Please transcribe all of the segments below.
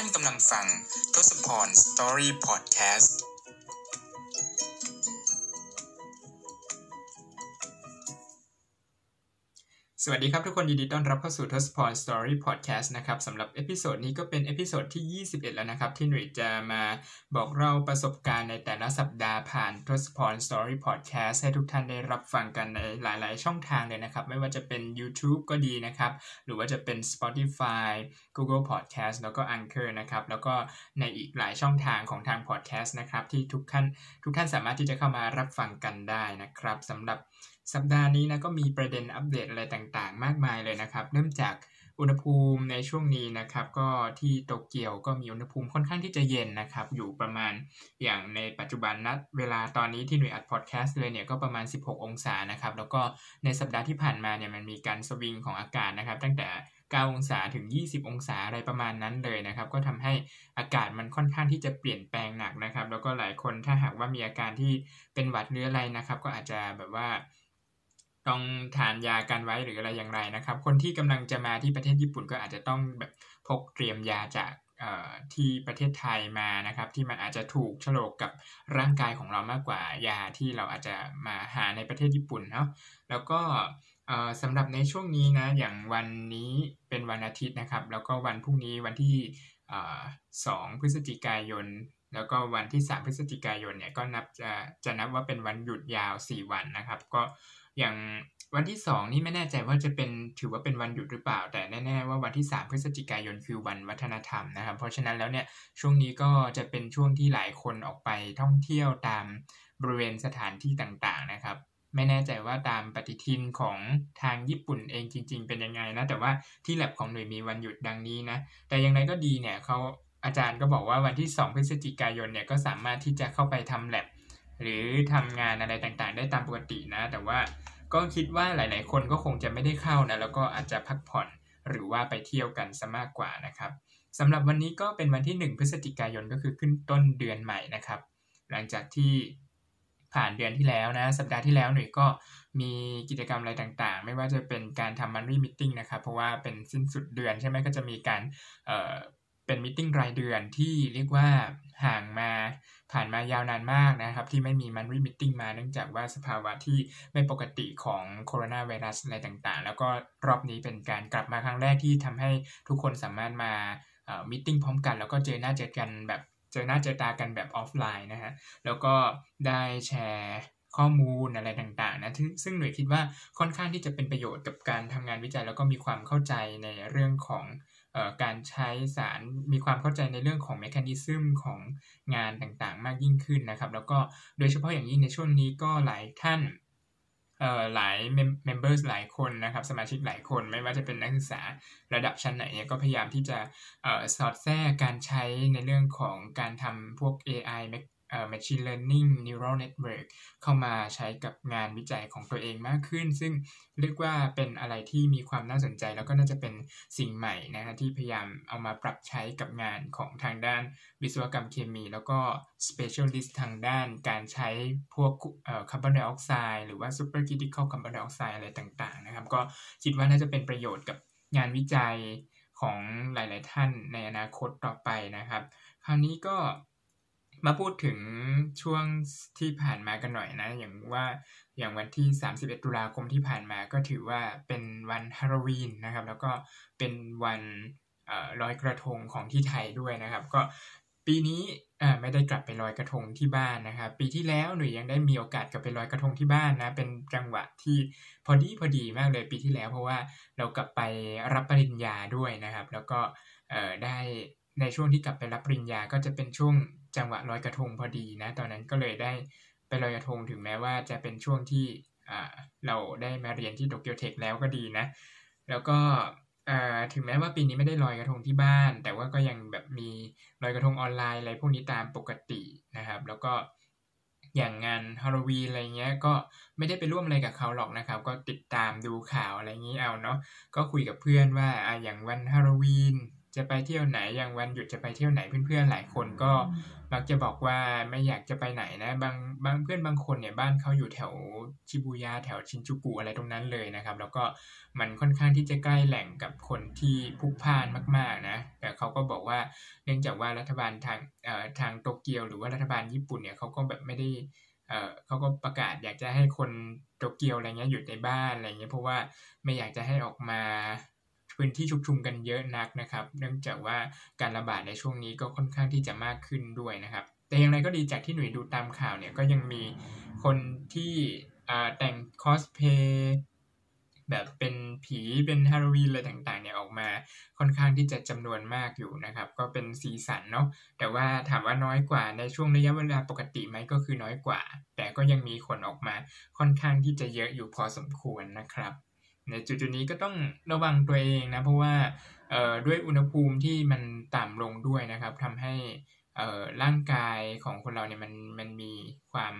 านกำลังฟังทศพร Story Podcast วัสดีครับทุกคนยินดีต้อนรับเข้าสู่ทศพร Story Podcast นะครับสำหรับ episode นี้ก็เป็น episode ที่ 21 แล้วนะครับ ที่หนุ่ยจะมาบอกเล่าประสบการณ์ในแต่ละสัปดาห์ผ่านทศพร Story Podcast ให้ทุกท่านได้รับฟังกันในหลาย ๆ ช่องทางเลยนะครับ ไม่ว่าจะเป็น YouTube ก็ดีนะครับ หรือว่าจะเป็น Spotify Google Podcast แล้วก็ Anchor นะครับ แล้วก็ในอีกหลายช่องทางของทาง Podcast นะครับที่ทุกท่านทุกท่านสามารถที่จะเข้ามารับฟังกันได้นะครับสำหรับสัปดาห์นี้นะก็มีประเด็นอัปเดตอะไรต่างๆ มากมายเลยนะครับ เริ่มจากอุณหภูมิในช่วงนี้นะครับ ก็ที่โตเกียวก็มีอุณหภูมิค่อนข้างที่จะเย็นนะครับ อยู่ประมาณอย่างในปัจจุบันนะเวลาตอนนี้ที่หน่วยอัดพอดแคสต์เลยเนี่ยก็ประมาณ 16 องศานะครับ แล้วก็ในสัปดาห์ที่ผ่านมาเนี่ยมันมีการสวิงของอากาศนะครับ ตั้งแต่ 9 องศาถึง 20 องศาอะไรประมาณนั้นเลยนะครับ ก็ทำให้อากาศมันค่อนข้างที่จะเปลี่ยนแปลงหนักนะครับ แล้วก็หลายคนถ้าหากว่ามีอาการที่เป็นหวัดเรื้ออะไรนะครับ ก็อาจจะแบบว่า ต้องทานยากันไว้หรืออะไรอย่างไรนะครับ คนที่กำลังจะมาที่ประเทศญี่ปุ่นก็อาจจะต้องแบบพกเตรียมยาจากที่ประเทศไทยมานะครับ ที่มันอาจจะถูกฉลกกับร่างกายของเรามากกว่ายาที่เราอาจจะมาหาในประเทศญี่ปุ่นเนาะแล้วก็สำหรับในช่วงนี้นะอย่างวันนี้เป็นวันอาทิตย์นะครับ แล้วก็วันพรุ่งนี้วันที่สองพฤศจิกายน แล้วก็วันที่ 3 พฤศจิกายนเนี่ยก็นับจะจะนับว่าเป็นวันหยุดยาว 4 วันนะครับ ก็ อย่างวันที่ 2 นี่ไม่แน่ใจว่าจะเป็นถือว่าเป็นวันหยุดหรือเปล่า แต่แน่ ๆ ว่าวันที่ 3 พฤศจิกายนคือวันวัฒนธรรมนะครับ เพราะฉะนั้นแล้วเนี่ยช่วงนี้ก็จะเป็นช่วงที่หลายคนออกไปท่องเที่ยวตามบริเวณสถานที่ต่างๆนะครับ ไม่แน่ใจว่าตามปฏิทินของทางญี่ปุ่นเองจริง ๆ เป็นยังไงนะแต่ว่าที่แลบของหน่วยมีวันหยุดดังนี้นะแต่อย่างไรก็ดีเนี่ยเขาอาจารย์ก็บอกว่าวันที่ 2 พฤศจิกายนเนี่ยก็สามารถที่จะเข้าไปทำแลบ หรือทำงานอะไรต่างๆ ได้ตามปกตินะ แต่ว่าก็คิดว่าหลาย ๆ คนก็คงจะไม่ได้เข้านะ แล้วก็อาจจะพักผ่อนหรือว่าไปเที่ยวกันซะมากกว่านะครับสำหรับวันนี้ก็เป็นวันที่ 1 พฤศจิกายนก็คือขึ้นต้นเดือนใหม่นะครับ หลังจากที่ผ่านเดือนที่แล้วนะ สัปดาห์ที่แล้วหนุ่ยก็มีกิจกรรมอะไรต่างๆ ไม่ว่าจะเป็นการทำ monthly meeting นะครับ เพราะว่าเป็นสิ้นสุดเดือนใช่ไหมก็จะมีการ เเป็นมิ팅รายเดือนที่เรียกว่าห่างมาผ่านมายาวนานมากนะครับ ที่ไม่มีมันรีมิ팅มาเนื่องจากว่าสภาวะที่ไม่ปกติของโคโรนาไวรัสอะไรต่างๆ แล้วก็รอบนี้เป็นการกลับมาครั้งแรกที่ทำให้ทุกคนสามารถมาเอ่อมิ팅พร้อมกัน แล้วก็เจอหน้าเจอกันแบบเจอหน้าเจอตากันแบบออฟไลน์นะฮะแล้วก็ได้แชร์ข้อมูลอะไรต่างๆนะซึ่งหน่วยคิดว่าค่อนข้างที่จะเป็นประโยชน์กับการทำงานวิจัย แล้วก็มีความเข้าใจในเรื่องของ การใช้สารมีความเข้าใจในเรื่องของ mechanism ของงานต่างๆ มากยิ่งขึ้นนะครับ แล้วก็โดยเฉพาะอย่างยิ่งในช่วงนี้ก็หลายท่านหลายเมมเบอร์หลายคนนะครับ สมาชิกหลายคนไม่ว่าจะเป็นนักศึกษาระดับชั้นไหนเนี่ยก็พยายามที่จะสอดแทรกการใช้ในเรื่องของการทำพวก AI machine learning neural network เข้ามาใช้กับงานวิจัยของตัวเองมากขึ้น ซึ่งเรียกว่าเป็นอะไรที่มีความน่าสนใจ แล้วก็น่าจะเป็นสิ่งใหม่นะฮะที่พยายามเอามาปรับใช้กับงานของทางด้านวิศวกรรมเคมี แล้วก็ specialist ทางด้านการใช้พวกคาร์บอนไดออกไซด์หรือว่า super critical carbon dioxide อะไรต่างๆนะครับ ก็คิดว่าน่าจะเป็นประโยชน์กับงานวิจัยของหลาย ๆ ท่านในอนาคตต่อไปนะครับ คราวนี้ก็ มาพูดถึงช่วงที่ผ่านมากันหน่อยนะ อย่างว่าอย่างวันที่ 31 ตุลาคมที่ผ่านมาก็ถือว่าเป็นวันฮาโลวีนนะครับ แล้วก็เป็นวันลอยกระทงของที่ไทยด้วยนะครับ ก็ปีนี้ไม่ได้กลับไปลอยกระทงที่บ้านนะครับปีที่แล้วหนูยังได้มีโอกาสกลับไปลอยกระทงที่บ้านนะ เป็นจังหวะที่พอดีพอดีมากเลยปีที่แล้ว เพราะว่าเรากลับไปรับปริญญาด้วยนะครับ แล้วก็ได้ ในช่วงที่กลับไปรับปริญญาก็จะเป็นช่วงจังหวะลอยกระทงพอดีนะ ตอนนั้นก็เลยได้ไปลอยกระทงถึงแม้ว่าจะเป็นช่วงที่เราได้มาเรียนที่โตเกียวเทคแล้วก็ดีนะ แล้วก็ถึงแม้ว่าปีนี้ไม่ได้ลอยกระทงที่บ้าน แต่ว่าก็ยังแบบมีลอยกระทงออนไลน์อะไรพวกนี้ตามปกตินะครับ แล้วก็อย่างงานฮาโลวีนอะไรเงี้ยก็ไม่ได้ไปร่วมอะไรกับเขาหรอกนะครับ ก็ติดตามดูข่าวอะไรงี้เอาเนาะก็คุยกับเพื่อนว่าออย่างวันฮาโลวีน จะไปเที่ยวไหนอย่างวันหยุดจะไปเที่ยวไหนเพื่อนๆหลายคนก็มักจะบอกว่าไม่อยากจะไปไหนนะบางบางเพื่อนบางคนเนี่ยบ้านเขาอยู่แถวชิบูย่าแถวชินจูกุอะไรตรงนั้นเลยนะครับ แล้วก็มันค่อนข้างที่จะใกล้แหล่งกับคนที่พุกพ่านมากๆนะแต่เขาก็บอกว่าเนื่องจากว่ารัฐบาลทางเอ่อทางโตเกียวหรือว่ารัฐบาลญี่ปุ่นเนี่ยเขาก็แบบไม่ได้เอ่อเขาก็ประกาศอยากจะให้คนโตเกียวอะไรเงี้ยหยุดในบ้านอะไรเงี้ยเพราะว่าไม่อยากจะให้ออกมา พื้นที่ชุกชุมกันเยอะนักนะครับ เนื่องจากว่าการระบาดในช่วงนี้ก็ค่อนข้างที่จะมากขึ้นด้วยนะครับ แต่อย่างไรก็ดีจากที่หนุ่ยดูตามข่าวเนี่ยก็ยังมีคนที่แต่งคอสเพย์แบบเป็นผีเป็นฮาโลวีนอะไรต่างๆเนี่ยออกมาค่อนข้างที่จะจำนวนมากอยู่นะครับ ก็เป็นสีสันเนาะแต่ว่าถามว่าน้อยกว่าในช่วงระยะเวลาปกติไหมก็คือน้อยกว่า แต่ก็ยังมีคนออกมาค่อนข้างที่จะเยอะอยู่พอสมควรนะครับ ในจุดๆนี้ก็ต้องระวังตัวเองนะเพราะว่าด้วยอุณหภูมิที่มันต่ำลงด้วยนะครับทำให้ร่างกายของคนเราเนี่ยมันมันมีความ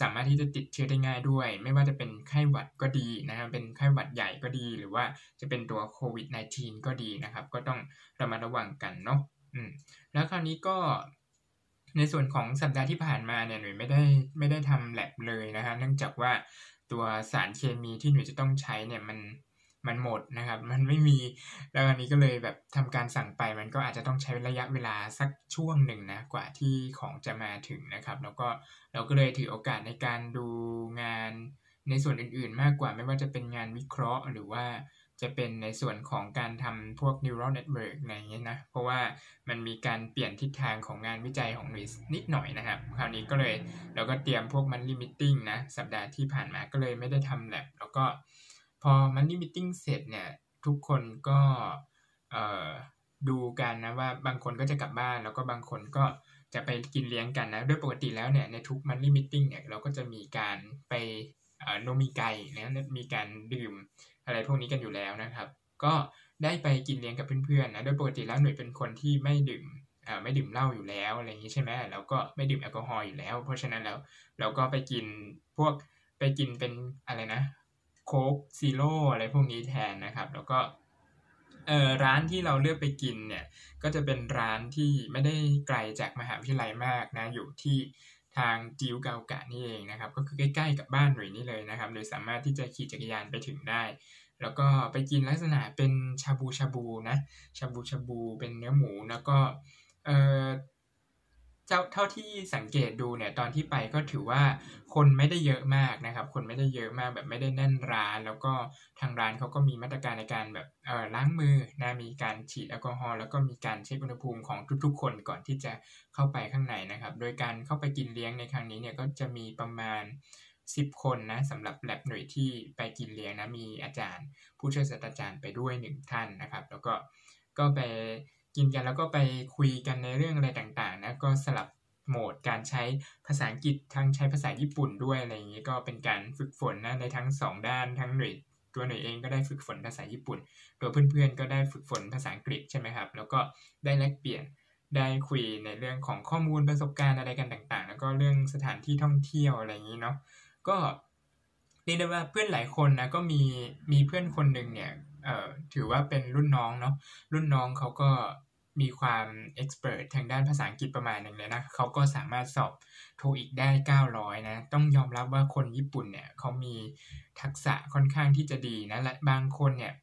สามารถที่จะติดเชื้อได้ง่ายด้วย ไม่ว่าจะเป็นไข้หวัดก็ดีนะครับเป็นไข้หวัดใหญ่ก็ดี หรือว่าจะเป็นตัวโควิด -19 ก็ดีนะครับ ก็ต้องระมัดระวังกันเนาะอืมแล้วคราวนี้ก็ในส่วนของสัปดาห์ที่ผ่านมาเนี่ยหนูไม่ได้ไม่ได้ทำแลบเลยนะฮะเนื่องจากว่า ตัวสารเคมีที่หนูจะต้องใช้เนี่ยมันมันหมดนะครับ มันไม่มีแล้วอันนี้ก็เลยแบบทำการสั่งไปมันก็อาจจะต้องใช้ระยะเวลาสักช่วงหนึ่งนะกว่าที่ของจะมาถึงนะครับ แล้วก็เราก็เลยถือโอกาสในการดูงานในส่วนอื่น ๆ มากกว่าไม่ว่าจะเป็นงานวิเคราะห์หรือว่า จะเป็นในส่วนของการทำพวก neural network อะไรเงี้ยนะ เพราะว่ามันมีการเปลี่ยนทิศทางของงานวิจัยของนิสนิดหน่อยนะครับ คราวนี้ก็เลยเราก็เตรียมพวกมัน limiting นะ สัปดาห์ที่ผ่านมาก็เลยไม่ได้ทำแลบแล้วก็พอมันนี่มิ팅เสร็จเนี่ย ทุกคนก็ดูกันนะว่าบางคนก็จะกลับบ้าน แล้วก็บางคนก็จะไปกินเลี้ยงกันนะด้วยปกติแล้วเนี่ยในทุกมันนี่มิ팅เนี่ยเราก็จะมีการไปโนมีไกนะมีการดื่ม อะไรพวกนี้กันอยู่แล้วนะครับ ก็ได้ไปกินเลี้ยงกับเพื่อนๆนะโดยปกติแล้วหนุ่ยเป็นคนที่ไม่ดื่มไม่ดื่มเหล้าอยู่แล้วอะไรอย่างนี้ใช่ไหมแล้วก็ไม่ดื่มแอลกอฮอล์อยู่แล้ว เพราะฉะนั้นแล้วเราก็ไปกินพวกไปกินเป็นอะไรนะ Coke Zero อะไรพวกนี้แทนนะครับ แล้วก็เออร้านที่เราเลือกไปกินเนี่ยก็จะเป็นร้านที่ไม่ได้ไกลจากมหาวิทยาลัยมากนะอยู่ที่ ทางจิยูกาโอกะนี่เองนะครับ ก็คือใกล้ๆกับบ้านหนุ่ยนี่เลยนะครับโดยสามารถที่จะขี่จักรยานไปถึงได้ แล้วก็ไปกินลักษณะเป็นชาบูชาบูนะชาบูชาบูเป็นเนื้อหมูแล้วก็เออ เท่าที่สังเกตดูเนี่ยตอนที่ไปก็ถือว่าคนไม่ได้เยอะมากนะครับ คนไม่ได้เยอะมากแบบไม่ได้แน่นร้าน แล้วก็ทางร้านเขาก็มีมาตรการในการแบบเออล้างมือนะมีการฉีดแอลกอฮอล์แล้วก็มีการเช็คอุณหภูมิของทุกๆ คนก่อนที่จะเข้าไปข้างในนะครับ โดยการเข้าไปกินเลี้ยงในครั้งนี้เนี่ยก็จะมีประมาณ10คนนะสำหรับแลบหน่วยที่ไปกินเลี้ยงนะมีอาจารย์ ผู้ช่วยศาสตราจารย์ไปด้วยหนึ่งท่านนะครับ แล้วก็ก็ไป กินกันแล้วก็ไปคุยกันในเรื่องอะไรต่างๆนะก็สลับโหมดการใช้ภาษาอังกฤษทั้งใช้ภาษาญี่ปุ่นด้วยอะไรอย่างนี้ก็เป็นการฝึกฝนนะในทั้ง 2 ด้านทั้งหน่วยตัวหน่วยเองก็ได้ฝึกฝนภาษาญี่ปุ่น ตัวเพื่อนๆก็ได้ฝึกฝนภาษาอังกฤษใช่ไหมครับ แล้วก็ได้แลกเปลี่ยนได้คุยในเรื่องของข้อมูลประสบการณ์อะไรกันต่างๆ แล้วก็เรื่องสถานที่ท่องเที่ยวอะไรอย่างนี้เนาะก็เรียกได้ว่าเพื่อนหลายคนนะก็มีมีเพื่อนคนหนึ่งเนี่ย เอ่อถือว่าเป็นรุ่นน้องเนาะรุ่นน้องเขาก็มีความเอ็กซ์เพรสทางด้านภาษาอังกฤษประมาณหนึ่งเลยนะเขาก็สามารถสอบโทอีกได้ 900 นะ ต้องยอมรับว่าคนญี่ปุ่นเนี่ยเขามีทักษะค่อนข้างที่จะดีนะและบางคนเนี่ย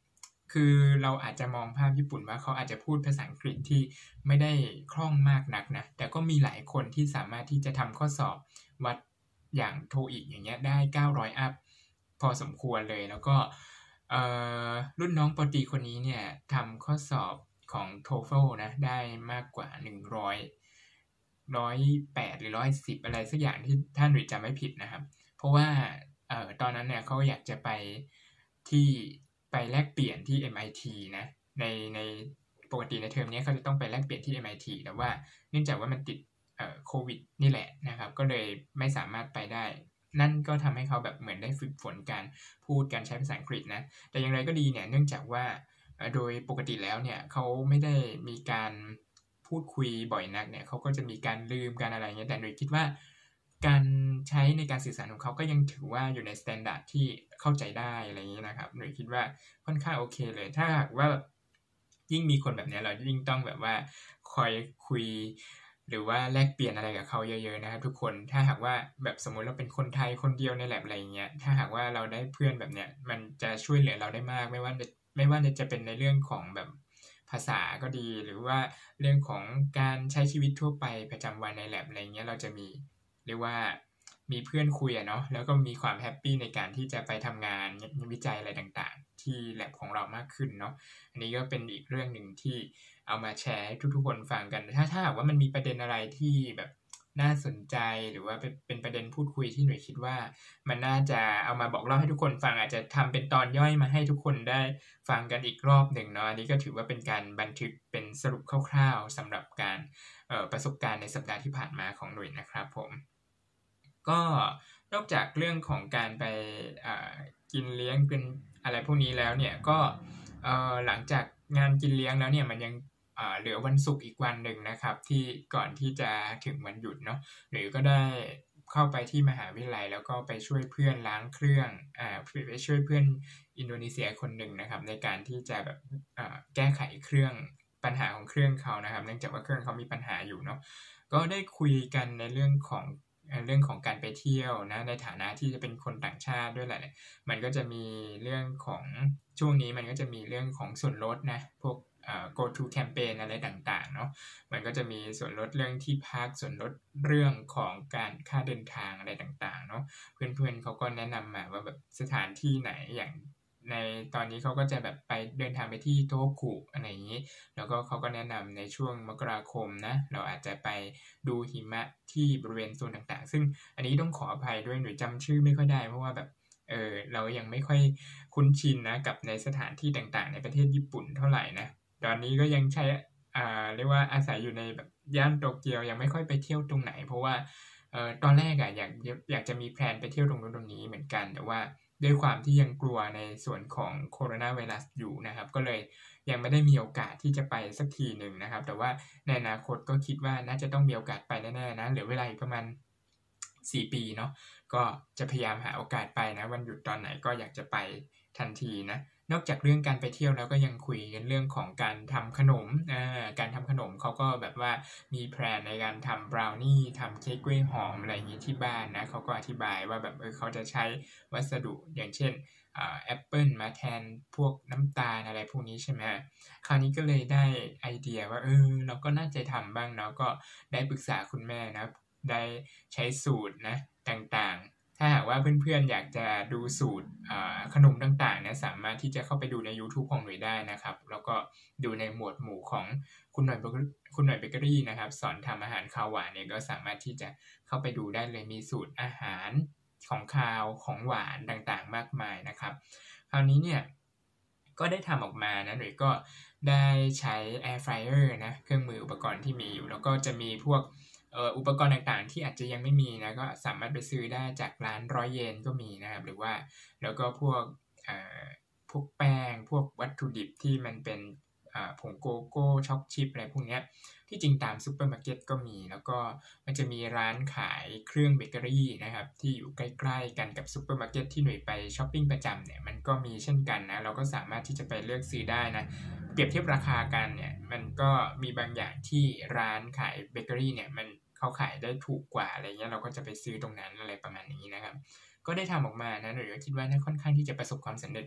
คือเราอาจจะมองภาพญี่ปุ่นว่าเขาอาจจะพูดภาษาอังกฤษที่ไม่ได้คล่องมากนักนะแต่ก็มีหลายคนที่สามารถที่จะทำข้อสอบวัดอย่างโทอีกอย่างเงี้ยได้ 900 อัพพอสมควรเลยแล้วก็ รุ่นน้องปตีคนนี้เนี่ยทำข้อสอบของ TOEFL นะได้มากกว่า 100 108 หรือ 110 อะไรสักอย่างที่ท่านหรือจำไม่ผิดนะครับ เพราะว่าเออตอนนั้นเนี่ยเขาอยากจะไปที่ไปแลกเปลี่ยนที่ MIT นะในในปกติในเทอมนี้เขาจะต้องไปแลกเปลี่ยนที่ MIT แต่ว่าเนื่องจากว่ามันติดโควิดนี่แหละนะครับ ก็เลยไม่สามารถไปได้ นั่นก็ทำให้เขาแบบเหมือนได้ฝึกฝนการพูดการใช้ภาษาอังกฤษนะ แต่อย่างไรก็ดีเนี่ย เนื่องจากว่าโดยปกติแล้วเนี่ยเขาไม่ได้มีการพูดคุยบ่อยนักเนี่ยเขาก็จะมีการลืมการอะไรเงี้ยแต่หนูคิดว่า การใช้ในการสื่อสารของเขาก็ยังถือว่าอยู่ในมาตรฐานที่เข้าใจได้อะไรอย่างนี้นะครับ หนูคิดว่าค่อนข้างโอเคเลย ถ้าหากว่ายิ่งมีคนแบบนี้เรายิ่งต้องแบบว่าคอยคุย หรือว่าแลกเปลี่ยนอะไรกับเขาเยอะ ๆ นะครับ ทุกคนถ้าหากว่าแบบสมมติเราเป็นคนไทยคนเดียวในแล็บอะไรเงี้ยถ้าหากว่าเราได้เพื่อนแบบเนี้ยมันจะช่วยเหลือเราได้มาก ไม่ว่าไม่ว่าจะเป็นในเรื่องของแบบภาษาก็ดี หรือว่าเรื่องของการใช้ชีวิตทั่วไปประจำวันในแล็บอะไรเงี้ยเราจะมีเรียกว่ามีเพื่อนคุยอะเนาะแล้วก็มีความ happy ในการที่จะไปทำงานวิจัยอะไรต่างๆ ที่แลบของเรามากขึ้นเนาะอันนี้ก็เป็นอีกเรื่องหนึ่งที่ เอามาแชร์ให้ทุกๆคนฟังกัน ถ้าถ้าหากว่ามันมีประเด็นอะไรที่แบบน่าสนใจหรือว่าเป็นประเด็นพูดคุยที่หนูคิดว่า มันน่าจะเอามาบอกเล่าให้ทุกคนฟังอาจจะทำเป็นตอนย่อยมาให้ทุกคนได้ฟังกันอีกรอบหนึ่งเนาะอันนี้ก็ถือว่าเป็นการบันทึกเป็นสรุปคร่าว ๆสำหรับการประสบการณ์ในสัปดาห์ที่ผ่านมาของหนุ่ยนะครับผม ก็นอกจากเรื่องของการไปกินเลี้ยงเป็นอะไรพวกนี้แล้วเนี่ยก็หลังจากงานกินเลี้ยงแล้วเนี่ยมันยัง เหลือวันศุกร์อีกวันหนึ่งนะครับ ที่ก่อนที่จะถึงวันหยุดเนาะหรือก็ได้เข้าไปที่มหาวิทยาลัย แล้วก็ไปช่วยเพื่อนล้างเครื่องอ่าไปช่วยเพื่อนอินโดนีเซียคนหนึ่งนะครับ ในการที่จะแบบแก้ไขเครื่องปัญหาของเครื่องเขานะครับ เนื่องจากว่าเครื่องเขามีปัญหาอยู่เนาะก็ได้คุยกันในเรื่องของเรื่องของการไปเที่ยวนะในฐานะที่จะเป็นคนต่างชาติด้วยแหละ มันก็จะมีเรื่องของช่วงนี้มันก็จะมีเรื่องของส่วนลดนะพวก go to campaign อะไรต่างๆเนาะมันก็จะมีส่วนลดเรื่องที่พักส่วนลดเรื่องของการค่าเดินทางอะไรต่างๆเนาะเพื่อนๆเขาก็แนะนำมาว่าแบบสถานที่ไหนอย่างในตอนนี้เขาก็จะแบบไปเดินทางไปที่โตกุอะไรอย่างนี้ แล้วก็เขาก็แนะนำในช่วงมกราคมนะ เราอาจจะไปดูหิมะที่บริเวณโซนต่างๆ ซึ่งอันนี้ต้องขออภัยด้วยหนูจำชื่อไม่ค่อยได้ เพราะว่าแบบเออเรายังไม่ค่อยคุ้นชินนะกับในสถานที่ต่างๆ ในประเทศญี่ปุ่นเท่าไหร่นะ ตอนนี้ก็ยังใช้อ่าเรียกว่าอาศัยอยู่ในแบบย่านโตเกียวยังไม่ค่อยไปเที่ยวตรงไหน เพราะว่าเออตอนแรกอะอยากอยากจะมีแพลนไปเที่ยวตรงนู้นตรงนี้เหมือนกัน แต่ว่าด้วยความที่ยังกลัวในส่วนของโคโรนาไวรัสอยู่นะครับ ก็เลยยังไม่ได้มีโอกาสที่จะไปสักทีหนึ่งนะครับ แต่ว่าในอนาคตก็คิดว่าน่าจะต้องมีโอกาสไปแน่ๆนะเหลือเวลาอีกประมาณ4 ปีเนาะก็จะพยายามหาโอกาสไปนะ วันหยุดตอนไหนก็อยากจะไปทันทีนะ นอกจากเรื่องการไปเที่ยวแล้วก็ยังคุยกันเรื่องของการทำขนมอ่าการทำขนมเขาก็แบบว่ามีแพลนในการทำบราวนี่ทำเค้กกล้วยหอมอะไรอย่างนี้ที่บ้านนะเขาก็อธิบายว่าแบบเออเขาจะใช้วัสดุอย่างเช่นแอปเปิลมาแทนพวกน้ำตาลอะไรพวกนี้ใช่ไหมคราวนี้ก็เลยได้ไอเดียว่าเออเราก็น่าจะทำบ้างเนาะก็ได้ปรึกษาคุณแม่นะได้ใช้สูตรนะต่างๆ ถ้าหากว่าเพื่อนๆอยากจะดูสูตรขนมต่างๆนี่ยสามารถที่จะเข้าไปดูใน YouTube ของหน่วยได้นะครับ แล้วก็ดูในหมวดหมู่ของคุณหน่วยคุณหน่วยเบเกอรี่นะครับ สอนทำอาหารข้าวหวานเนี่ยก็สามารถที่จะเข้าไปดูได้เลยมีสูตรอาหารของคาวของหวานต่างๆ มากมายนะครับ คราวนี้เนี่ยก็ได้ทำออกมานะหน่วยก็ได้ใช้ Air Fryer นะเครื่องมืออุปกรณ์ที่มีอยู่ แล้วก็จะมีพวก อุปกรณ์ต่างๆ ที่อาจจะยังไม่มีนะก็สามารถไปซื้อได้จากร้านร้อยเยนก็มีนะครับ หรือว่าแล้วก็พวกพวกแป้ง พวกวัตถุดิบที่มันเป็นผงโกโก้ช็อกชิพอะไรพวกนี้ที่จริงตามซูเปอร์มาร์เก็ตก็มี แล้วก็มันจะมีร้านขายเครื่องเบเกอรี่นะครับ ที่อยู่ใกล้ ๆ กันกับซูเปอร์มาร์เก็ตที่หนุ่ยไปช้อปปิ้งประจำเนี่ยมันก็มีเช่นกันนะ เราก็สามารถที่จะไปเลือกซื้อได้นะ เปรียบเทียบราคากันเนี่ยมันก็มีบางอย่างที่ร้านขายเบเกอรี่เนี่ยมัน เขาขายได้ถูกกว่าอะไรเงี้ยเราก็จะไปซื้อตรงนั้นอะไรประมาณนี้นะครับ ก็ได้ทำออกมานะหนุ่ยคิดว่าน่าค่อนข้างที่จะประสบความสำเร็จ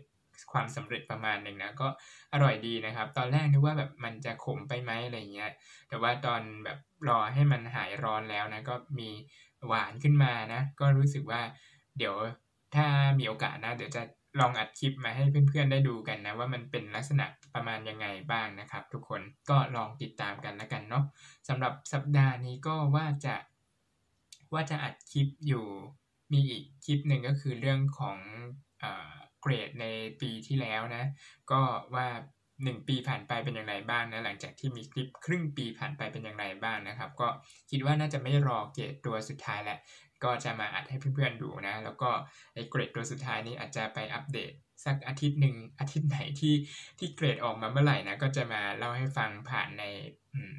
ความสำเร็จประมาณหนึ่งนะก็อร่อยดีนะครับ ตอนแรกนึกว่าแบบมันจะขมไปไหมอะไรเงี้ย แต่ว่าตอนแบบรอให้มันหายร้อนแล้วนะก็มีหวานขึ้นมานะ ก็รู้สึกว่าเดี๋ยวถ้ามีโอกาสนะเดี๋ยวจะลองอัดคลิปมาให้เพื่อนๆได้ดูกันนะ ว่ามันเป็นลักษณะ ประมาณยังไงบ้างนะครับ ทุกคนก็ลองติดตามกันแล้วกันเนาะสำหรับสัปดาห์นี้ก็ว่าจะว่าจะอัดคลิปอยู่มีอีกคลิปหนึ่งก็คือเรื่องของเกรดในปีที่แล้วนะ ก็ว่าหนึ่งปีผ่านไปเป็นอย่างไรบ้างนะหลังจากที่มีคลิปครึ่งปีผ่านไปเป็นอย่างไรบ้างนะครับ ก็คิดว่าน่าจะไม่รอเกรดตัวสุดท้ายแล้ว ก็จะมาอัดให้เพื่อนๆดูนะ แล้วก็ไอ้เกรดตัวสุดท้ายนี้อาจจะไปอัปเดตสักอาทิตย์หนึ่งอาทิตย์ไหนที่ที่เกรดออกมาเมื่อไหร่นะก็จะมาเล่าให้ฟังผ่านใน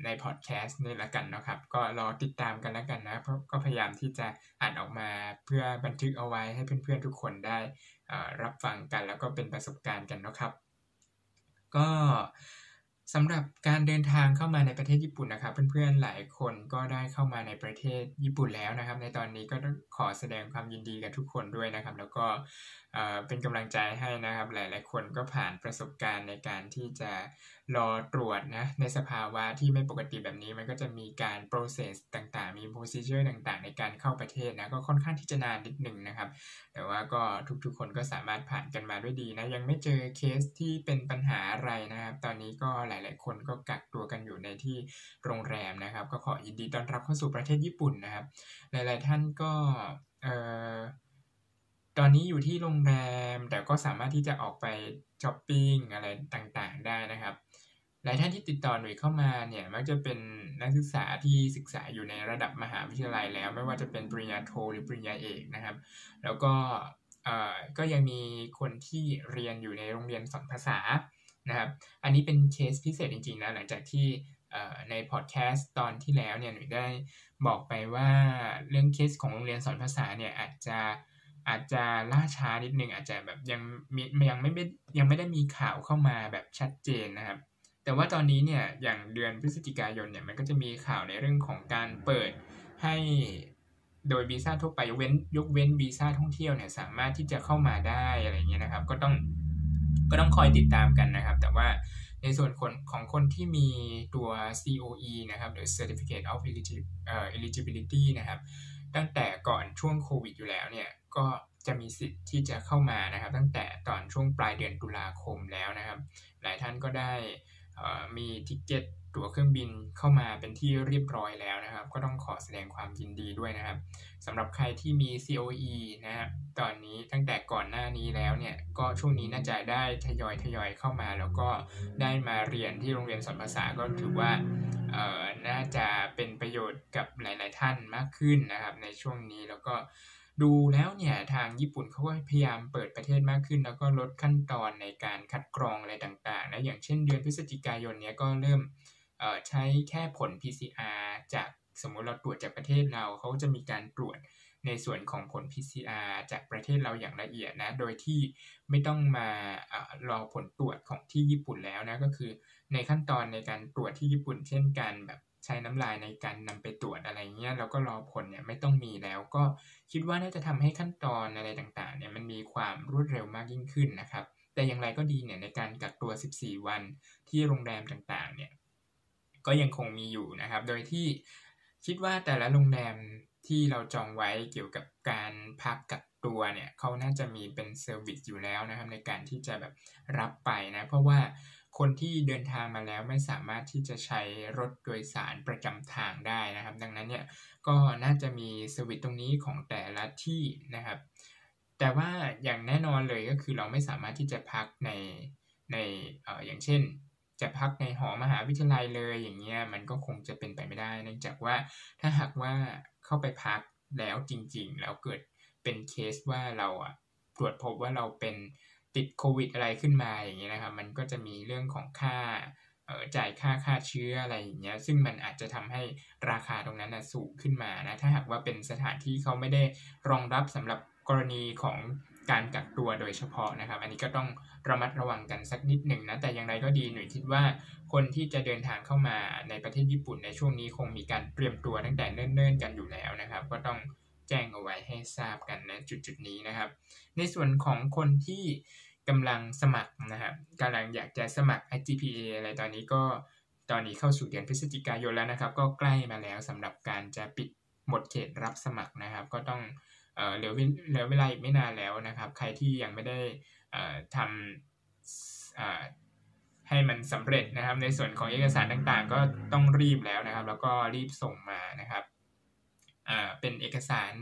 ในพอดแคสต์นี่ละกันนะครับ ก็รอติดตามกันล้วกันนะเพราะก็พยายามที่จะอ่านออกมาเพื่อบันทึกเอาไว้ให้เพื่อนๆทุกคนได้รับฟังกัน แล้วก็เป็นประสบการณ์กันนะครับ ก็ สำหรับการเดินทางเข้ามาในประเทศญี่ปุ่นนะครับ เพื่อนๆหลายคนก็ได้เข้ามาในประเทศญี่ปุ่นแล้วนะครับ ในตอนนี้ก็ต้องขอแสดงความยินดีกับทุกคนด้วยนะครับ แล้วก็เป็นกำลังใจให้นะครับ หลาย ๆ คนก็ผ่านประสบการณ์ในการที่จะรอตรวจนะในสภาวะที่ไม่ปกติแบบนี้มันก็จะมีการโปรเซสต่าง procedure ต่างๆ ในการเข้าประเทศนะก็ค่อนข้างที่จะนานนิดหนึ่งนะครับ แต่ว่าก็ทุกๆ คนก็สามารถผ่านกันมาด้วยดีนะ ยังไม่เจอเคสที่เป็นปัญหาอะไรนะครับ ตอนนี้ก็หลายๆ คนก็กักตัวกันอยู่ในที่โรงแรมนะครับ ก็ขอยินดีต้อนรับเข้าสู่ประเทศญี่ปุ่นนะครับ หลายๆ ท่านก็เอ่อตอนนี้อยู่ที่โรงแรมแต่ก็สามารถที่จะออกไปช้อปปิ้งอะไรต่างๆ ได้นะครับ หลายท่านที่ติดต่อหน่วยเข้ามาเนี่ยมักจะเป็นนักศึกษาที่ศึกษาอยู่ในระดับมหาวิทยาลัยแล้ว ไม่ว่าจะเป็นปริญญาโทหรือปริญญาเอกนะครับ แล้วก็เอ่อก็ยังมีคนที่เรียนอยู่ในโรงเรียนสอนภาษานะครับ อันนี้เป็นเคสพิเศษจริงๆนะหลังจากที่ในพอดแคสต์ตอนที่แล้วเนี่ยหนูได้บอกไปว่าเรื่องเคสของโรงเรียนสอนภาษาเนี่ยอาจจะอาจจะล่าช้านิดนึงอาจจะแบบยังมียังไม่ยังไม่ได้มีข่าวเข้ามาแบบชัดเจนนะครับ แต่ว่าตอนนี้เนี่ยอย่างเดือนพฤศจิกายนเนี่ยมันก็จะมีข่าวในเรื่องของการเปิดให้โดยวีซ่าทั่วไปยกเว้นยกเว้นวีซ่าท่องเที่ยวเนี่ยสามารถที่จะเข้ามาได้อะไรเงี้ยนะครับ ก็ต้องก็ต้องคอยติดตามกันนะครับ แต่ว่าในส่วนคนของคนที่มีตัว COE นะครับหรือ Certificate of Eligibility นะครับ ตั้งแต่ก่อนช่วงโควิดอยู่แล้วเนี่ยก็จะมีสิทธิ์ที่จะเข้ามานะครับ ตั้งแต่ตอนช่วงปลายเดือนตุลาคมแล้วนะครับ หลายท่านก็ได้ มี ticket ตั๋วเครื่องบินเข้ามาเป็นที่เรียบร้อยแล้วนะครับ ก็ต้องขอแสดงความยินดีด้วยนะครับสำหรับใครที่มี COE นะครับตอนนี้ตั้งแต่ก่อนหน้านี้แล้วเนี่ยก็ช่วงนี้น่าจะได้ทยอยทยอยเข้ามา แล้วก็ได้มาเรียนที่โรงเรียนสอนภาษาก็ถือว่าเอ่อน่าจะเป็นประโยชน์กับหลาย ๆ ท่านมากขึ้นนะครับ ในช่วงนี้แล้วก็ ดูแล้วเนี่ยทางญี่ปุ่นเขาก็พยายามเปิดประเทศมากขึ้น แล้วก็ลดขั้นตอนในการคัดกรองอะไรต่างๆนะอย่างเช่นเดือนพฤศจิกายนเนี้ยก็เริ่มใช้แค่ผล PCR จากสมมุติเราตรวจจากประเทศเราเขาจะมีการตรวจในส่วนของผล PCR จากประเทศเราอย่างละเอียดนะ โดยที่ไม่ต้องมาอรอผลตรวจของที่ญี่ปุ่นแล้วนะ ก็คือในขั้นตอนในการตรวจที่ญี่ปุ่น เช่นการแบบ ใช้น้ำลายในการนำไปตรวจอะไรเงี้ยแล้วก็รอผลเนี่ยไม่ต้องมีแล้ว ก็คิดว่าน่าจะทำให้ขั้นตอนอะไรต่างๆเนี่ยมันมีความรวดเร็วมากยิ่งขึ้นนะครับ แต่อย่างไรก็ดีเนี่ยในการกักตัว 14 วันที่โรงแรมต่างๆเนี่ยก็ยังคงมีอยู่นะครับ โดยที่คิดว่าแต่ละโรงแรมที่เราจองไว้เกี่ยวกับการพักกักตัวเนี่ยเขาน่าจะมีเป็นเซอร์วิสอยู่แล้วนะครับในการที่จะแบบรับไปนะ เพราะว่า คนที่เดินทางมาแล้วไม่สามารถที่จะใช้รถโดยสารประจำทางได้นะครับ ดังนั้นเนี่ยก็น่าจะมีสวิตตรงนี้ของแต่ละที่นะครับ แต่ว่าอย่างแน่นอนเลยก็คือเราไม่สามารถที่จะพักในในเอ่ออย่างเช่น จะพักในหอมหาวิทยาลัยเลยอย่างเงี้ยมันก็คงจะเป็นไปไม่ได้ เนื่องจากว่าถ้าหากว่าเข้าไปพักแล้วจริง ๆ แล้วเกิดเป็นเคสว่าเราอะตรวจพบว่าเราเป็น ติดโควิดอะไรขึ้นมาอย่างเงี้ยนะครับ มันก็จะมีเรื่องของค่าจ่ายค่าค่าเชื้ออะไรอย่างเงี้ย ซึ่งมันอาจจะทำให้ราคาตรงนั้นนะสูงขึ้นมานะ ถ้าหากว่าเป็นสถานที่เขาไม่ได้รองรับสำหรับกรณีของการกักตัวโดยเฉพาะนะครับ อันนี้ก็ต้องระมัดระวังกันสักนิดหนึ่งนะ แต่อย่างไรก็ดีหน่วยคิดว่าคนที่จะเดินทางเข้ามาในประเทศญี่ปุ่นในช่วงนี้คงมีการเตรียมตัวตั้งแต่เนิ่นๆ กันอยู่แล้วนะครับ ก็ต้อง แจ้งเอาไว้ให้ทราบกันนะจุดๆนี้นะครับ ในส่วนของคนที่กำลังสมัครนะครับกำลังอยากจะสมัคร IGPA อะไรตอนนี้ก็ตอนนี้เข้าสู่เดือนพฤศจิกายนแล้วนะครับ ก็ใกล้มาแล้วสำหรับการจะปิดหมดเขตรับสมัครนะครับ ก็ต้องเเหลือเหลือเวลาอีกไม่นานแล้วนะครับ ใครที่ยังไม่ได้ทำให้มันสำเร็จนะครับ ในส่วนของเอกสารต่างๆ ก็ต้องรีบแล้วนะครับ แล้วก็รีบส่งมานะครับ เป็นเอกสาร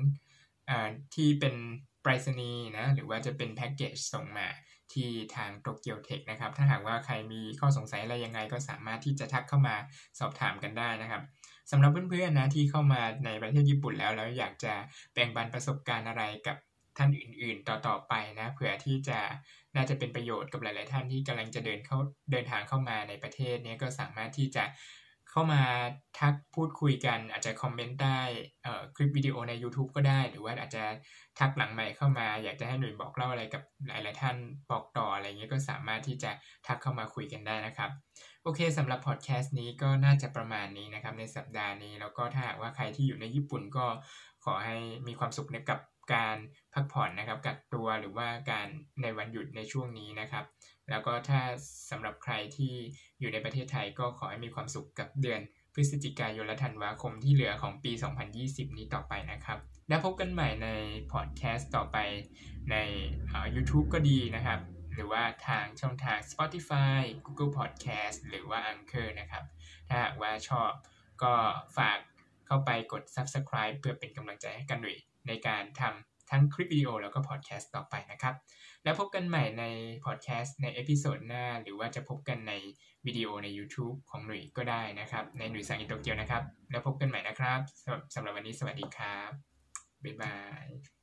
ที่เป็นไปรษณีย์นะหรือว่าจะเป็นแพ็กเกจส่งมาที่ทางโตเกียวเทคนะครับ ถ้าหากว่าใครมีข้อสงสัยอะไรยังไงก็สามารถที่จะทักเข้ามาสอบถามกันได้นะครับสำหรับเพื่อนๆนะที่เข้ามาในประเทศญี่ปุ่นแล้ว แล้วอยากจะแบ่งปันประสบการณ์อะไรกับท่านอื่นๆ ต่อๆไปนะเผื่อที่จะน่าจะเป็นประโยชน์กับหลาย ๆ ท่านที่กำลังจะเดินเข้าเดินทางเข้ามาในประเทศนี้ก็สามารถที่จะ เข้ามาทักพูดคุยกัน อาจจะคอมเมนต์ใต้คลิปวิดีโอใน YouTube ก็ได้ หรือว่าอาจจะทักหลังใหม่เข้ามา อยากจะให้หนุ่ยบอกเล่าอะไรกับหลาย ๆ ท่านบอกต่ออะไรเงี้ยก็สามารถที่จะทักเข้ามาคุยกันได้นะครับ โอเคสำหรับพอดแคสต์นี้ก็น่าจะประมาณนี้นะครับในสัปดาห์นี้ แล้วก็ถ้าหากว่าใครที่อยู่ในญี่ปุ่นก็ขอให้มีความสุขกับการพักผ่อนนะครับกักตัวหรือว่าการในวันหยุดในช่วงนี้นะครับ แล้วก็ถ้าสำหรับใครที่อยู่ในประเทศไทยก็ขอให้มีความสุขกับเดือนพฤศจิกายนและธันวาคมที่เหลือของปี 2020 นี้ต่อไปนะครับ แล้วพบกันใหม่ในพอดแคสต์ต่อไปใน YouTube ก็ดีนะครับ หรือว่าทางช่องทาง Spotify Google Podcast หรือว่า Anchor นะครับ ถ้าหากว่าชอบก็ฝากเข้าไปกด Subscribe เพื่อเป็นกำลังใจให้กับหนุ่ยในการทำ ทั้งคลิปวิดีโอแล้วก็พอดแคสต์ต่อไปนะครับ แล้วพบกันใหม่ในพอดแคสต์ใน episode หน้า หรือว่าจะพบกันในวิดีโอใน YouTube ของหนุ่ยก็ได้นะครับ ในหนุ่ยซัง in โตเกียวนะครับ แล้วพบกันใหม่นะครับสำหรับวันนี้สวัสดีครับบ๊ายบาย